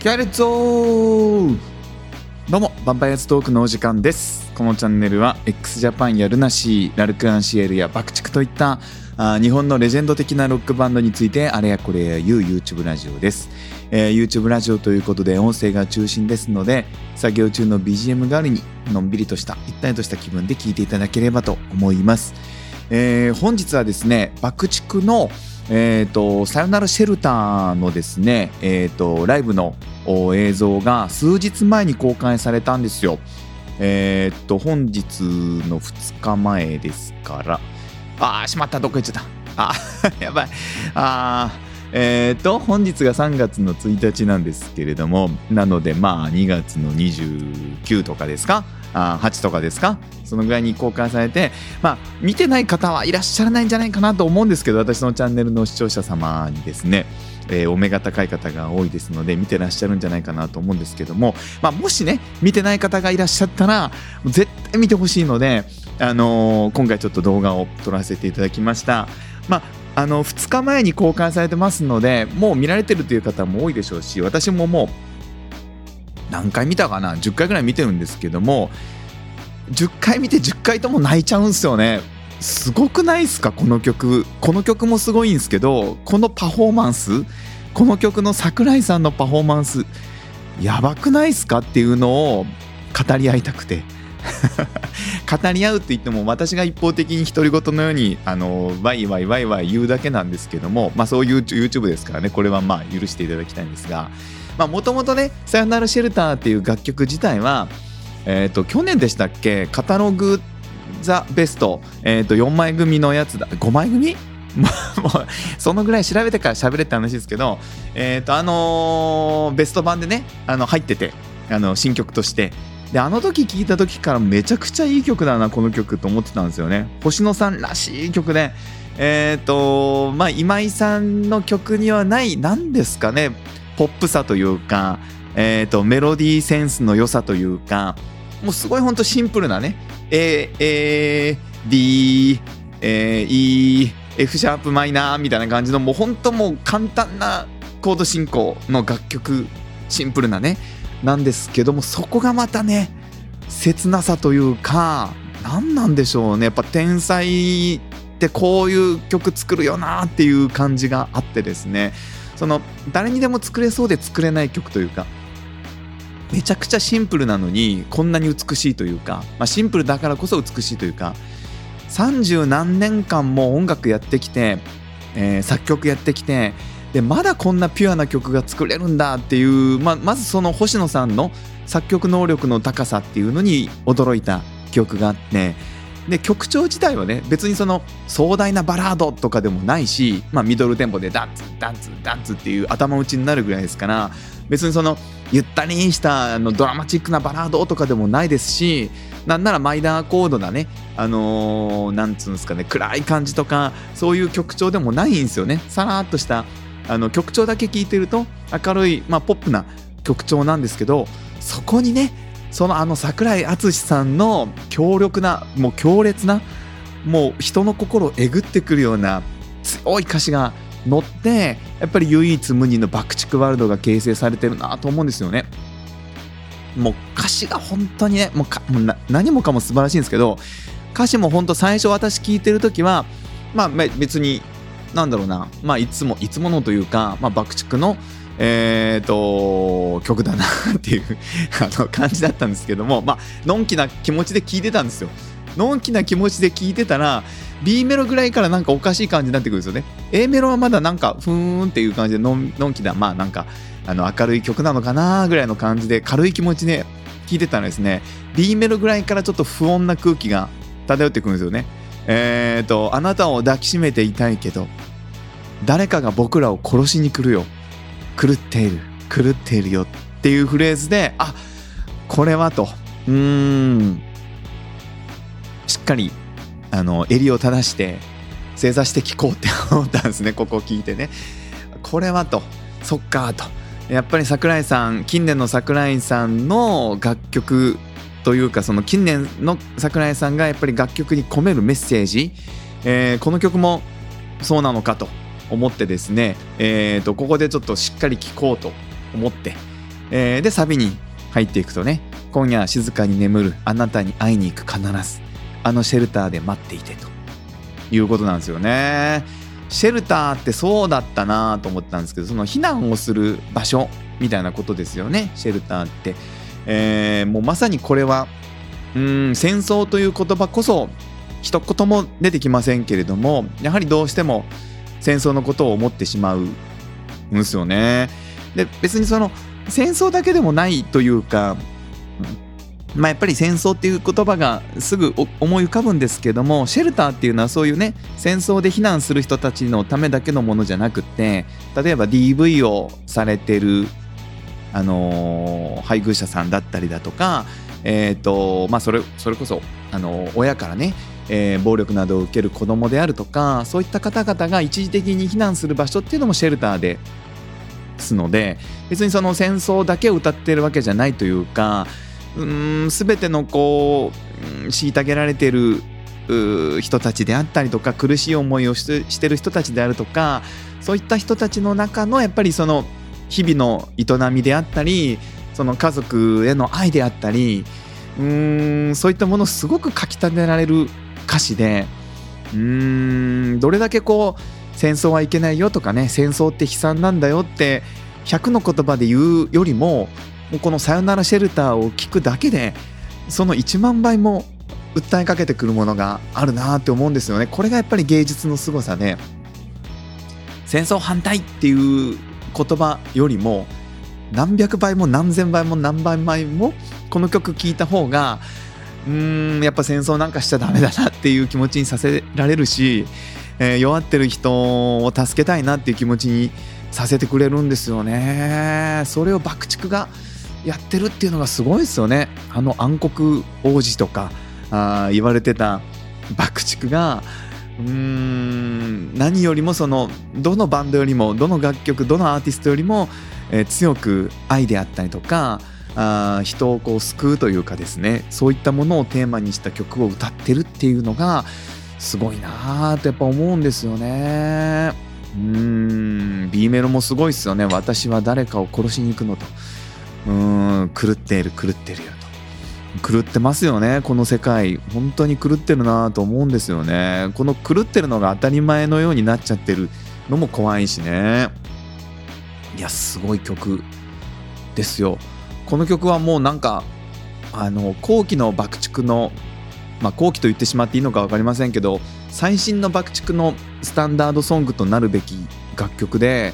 キャレッツォどうも、ヴァンパイアズトークのお時間です。このチャンネルは x ジャパンやルナシー、ラルクアンシエルやバクチクといったあ日本のレジェンド的なロックバンドについてあれやこれや言う YouTube ラジオです、えー YouTube ラジオということで音声が中心ですので作業中の BGM 代わりにのんびりとした一体とした気分で聞いていただければと思います、えー本日はですね爆竹のえー、とさよならシェルターのですね、えー、とライブの映像が数日前に公開されたんですよ。えっ、と本日の2日前ですから。あーしまったどっか行っちゃった。あ やばい。あーえっ、と本日が3月の1日なんですけれどもなのでまあ2月の29とかですか？あ8とかですか？そのぐらいに公開されてまあ見てない方はいらっしゃらないんじゃないかなと思うんですけど私のチャンネルの視聴者様にですね。えーお目が高い方が多いですので見てらっしゃるんじゃないかなと思うんですけども、まあ、もしね見てない方がいらっしゃったら絶対見てほしいので、あのー今回ちょっと動画を撮らせていただきました。まああの2日前に公開されてますのでもう見られてるという方も多いでしょうし私ももう何回見たかな10回ぐらい見てるんですけども10回見て10回とも泣いちゃうんですよねすごくないですかこの曲この曲もすごいんですけどこのパフォーマンスこの曲の桜井さんのパフォーマンスやばくないですかっていうのを語り合いたくて。語り合うって言っても私が一方的に独り言のようにあのワイワイワイワイ言うだけなんですけどもまあそういう YouTube ですからね。これはまあ許していただきたいんですが。もともとね「さよならシェルター」っていう楽曲自体はえっ、と去年でしたっけ？カタログザベスト、えー、と4枚組のやつだ。5枚組？もうそのぐらい調べてから喋れって話ですけど、えーとあのーベスト版でねあの入っててあの新曲として。であの時聴いた時からめちゃくちゃいい曲だなこの曲と思ってたんですよね。星野さんらしい曲で。えっ、とまあ今井さんの曲にはない何ですかねポップさというか、えー、とメロディーセンスの良さというかもうすごいほんとシンプルなね A、A、D、えー E、F シャープマイナーみたいな感じのもうほんともう簡単なコード進行の楽曲シンプルなねなんですけどもそこがまたね切なさというか何なんでしょうね。やっぱ天才ってこういう曲作るよなっていう感じがあってですね。その誰にでも作れそうで作れない曲というかめちゃくちゃシンプルなのにこんなに美しいというか、まあ、シンプルだからこそ美しいというか30何年間も音楽やってきて、えー作曲やってきてでまだこんなピュアな曲が作れるんだっていう、まあ、まずその星野さんの作曲能力の高さっていうのに驚いた記憶があってで曲調自体はね別にその壮大なバラードとかでもないし、まあ、ミドルテンポでダンツダンツダンツっていう頭打ちになるぐらいですから別にそのゆったりしたあのドラマチックなバラードとかでもないですしなんならマイナーコードなねあのーなんつうんですかね暗い感じとかそういう曲調でもないんですよねさらっとしたあの曲調だけ聴いてると明るい、まあ、ポップな曲調なんですけどそこにねそのあの桜井敦さんの強力なもう強烈なもう人の心をえぐってくるような強い歌詞が乗ってやっぱり唯一無二の爆竹ワールドが形成されてるなと思うんですよね。もう歌詞が本当にねもうかもう何もかも素晴らしいんですけど歌詞も本当最初私聞いてる時はまあ別になんだろうなまあいつもいつものというか、まあ、爆竹のえー、と曲だな っていう あの感じだったんですけどもまあのんきな気持ちで聞いてたんですよ。のんきな気持ちで聞いてたら B メロぐらいからなんかおかしい感じになってくるんですよね。A メロはまだなんかふーんっていう感じでのんのんきなまあなんかあの明るい曲なのかなぐらいの感じで軽い気持ちで聞いてたらですね。B メロぐらいからちょっと不穏な空気が漂ってくるんですよね。えー、とあなたを抱きしめていたいけど誰かが僕らを殺しに来るよ。狂っている。狂っているよっていうフレーズであこれはと。うーん。しっかりあの襟を正して正座して聞こうって思ったんですね。ここを聞いてね。これはと。そっかと。やっぱり桜井さん近年の桜井さんの楽曲というかその近年の桜井さんがやっぱり楽曲に込めるメッセージ、えーこの曲もそうなのかと思ってですね、えー、とここでちょっとしっかり聴こうと思って、えーでサビに入っていくとね「今夜は静かに眠るあなたに会いに行く必ずあのシェルターで待っていて」ということなんですよね。シェルターってそうだったなと思ったんですけどその避難をする場所みたいなことですよねシェルターって、えーもうまさにこれはうん戦争という言葉こそ一言も出てきませんけれどもやはりどうしても戦争のことを思ってしまうんですよね。で別にその戦争だけでもないというか、まあ、やっぱり戦争っていう言葉がすぐ思い浮かぶんですけどもシェルターっていうのはそういうね戦争で避難する人たちのためだけのものじゃなくて例えば DV をされてる、あのー配偶者さんだったりだとか、えーとまあ、それそれこそ、あのー親からねえー暴力などを受ける子供であるとかそういった方々が一時的に避難する場所っていうのもシェルターですので別にその戦争だけを歌ってるわけじゃないというかうーん全てのこう虐げられてる人たちであったりとか苦しい思いをしてしてる人たちであるとかそういった人たちの中のやっぱりその日々の営みであったりその家族への愛であったりうーんそういったものすごくかきたてられる歌詞でうーんどれだけこう戦争はいけないよとかね戦争って悲惨なんだよって100の言葉で言うよりももうこの「さよならシェルター」を聞くだけでその1万倍も訴えかけてくるものがあるなって思うんですよね。これがやっぱり芸術の凄さで戦争反対っていう言葉よりも何百倍も何千倍も何倍倍もこの曲聴いた方がうーんやっぱ戦争なんかしちゃダメだなっていう気持ちにさせられるし、えー弱ってる人を助けたいなっていう気持ちにさせてくれるんですよね。それを爆竹がやってるっていうのがすごいですよね。あの暗黒王子とかあ言われてた爆竹がうーん何よりもそのどのバンドよりもどの楽曲どのアーティストよりも、えー強く愛であったりとかあ人をこう救うというかですねそういったものをテーマにした曲を歌ってるっていうのがすごいなーってやっぱ思うんですよね。うーん B メロもすごいですよね。私は誰かを殺しに行くのと。うん狂っている狂ってるよと。狂ってますよねこの世界。本当に狂ってるなと思うんですよね。この狂ってるのが当たり前のようになっちゃってるのも怖いしね。いやすごい曲ですよ。この曲はもうなんかあの後期の爆竹のまあ後期と言ってしまっていいのか分かりませんけど最新の爆竹のスタンダードソングとなるべき楽曲で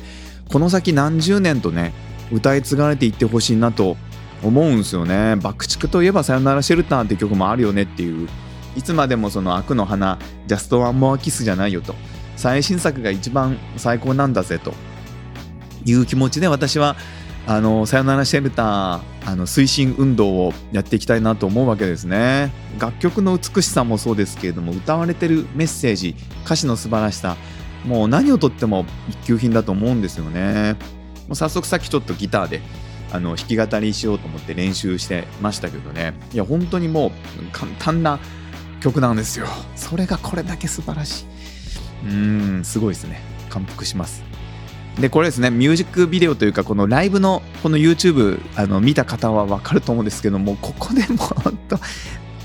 この先何十年とね歌い継がれていってほしいなと思うんですよね。爆竹といえば「さよならシェルター」って曲もあるよねっていう。いつまでもその悪の花ジャストワンモアキスじゃないよと。最新作が一番最高なんだぜと。いう気持ちで私はあのさよならシェルターあの推進運動をやっていきたいなと思うわけですね。楽曲の美しさもそうですけれども歌われてるメッセージ歌詞の素晴らしさもう何をとっても一級品だと思うんですよね。もう早速さっきちょっとギターであの弾き語りしようと思って練習してましたけどね。いや本当にもう簡単な曲なんですよ。それがこれだけ素晴らしい。うーんすごいですね。感服します。でこれですねミュージックビデオというかこのライブのこの YouTube あの見た方は分かると思うんですけどもここでもう本当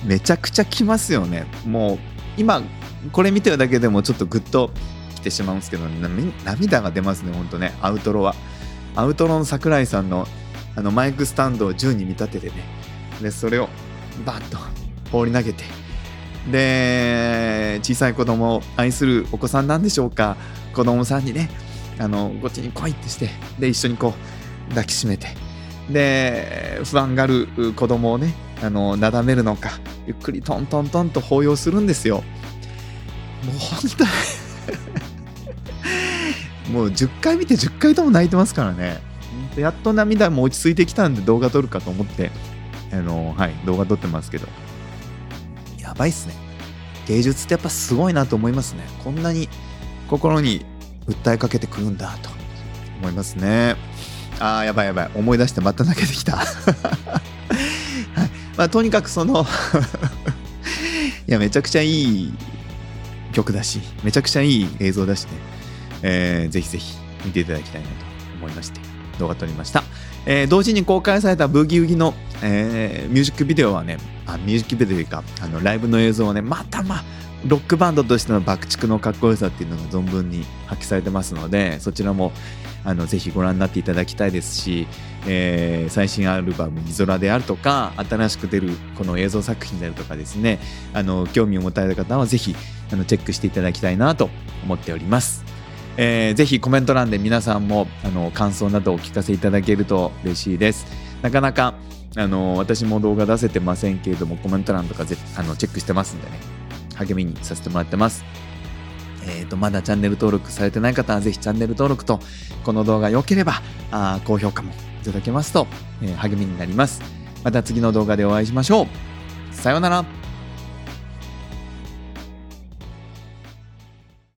めちゃくちゃきますよね。もう今これ見てるだけでもちょっとグッときてしまうんですけど涙が出ますね本当ね。アウトロは。アウトロの桜井さんのあのマイクスタンドを銃に見立ててねでそれをバッと放り投げて。で小さい子供を愛するお子さんなんでしょうか。子供さんにねあのこっちに来いってしてで一緒にこう抱きしめて。で不安がる子供をねあのなだめるのかゆっくりトントントンと抱擁するんですよ。もう本当もう10回見て10回とも泣いてますからね。やっと涙も落ち着いてきたんで動画撮るかと思って。あのはい動画撮ってますけど。やばいっすね。芸術ってやっぱすごいなと思いますね。こんなに心に訴えかけてくるんだと。思いますね。あーやばいやばい。思い出してまた泣けてきた、はい。まあ、とにかくその いやめちゃくちゃいい曲だしめちゃくちゃいい映像だしね、えーぜひぜひ見ていただきたいなと思いまして動画撮りました。えー同時に公開されたブギウギの、えーミュージックビデオはね、あミュージックビデオというか、あのライブの映像をね、またまあ、ロックバンドとしての爆竹のかっこよさっていうのが存分に発揮されてますので、そちらもあのぜひご覧になっていただきたいですし、えー最新アルバム「みぞら」であるとか新しく出るこの映像作品であるとかですねあの興味を持たれた方はぜひあのチェックしていただきたいなと思っております。えーぜひコメント欄で皆さんもあの感想などをお聞かせいただけると嬉しいです。なかなかあの私も動画出せてませんけれどもコメント欄とかぜあのチェックしてますんでね励みにさせてもらってます。えー、とまだチャンネル登録されてない方はぜひチャンネル登録とこの動画良ければあ高評価もいただけますと、えー励みになります。また次の動画でお会いしましょう。さようなら。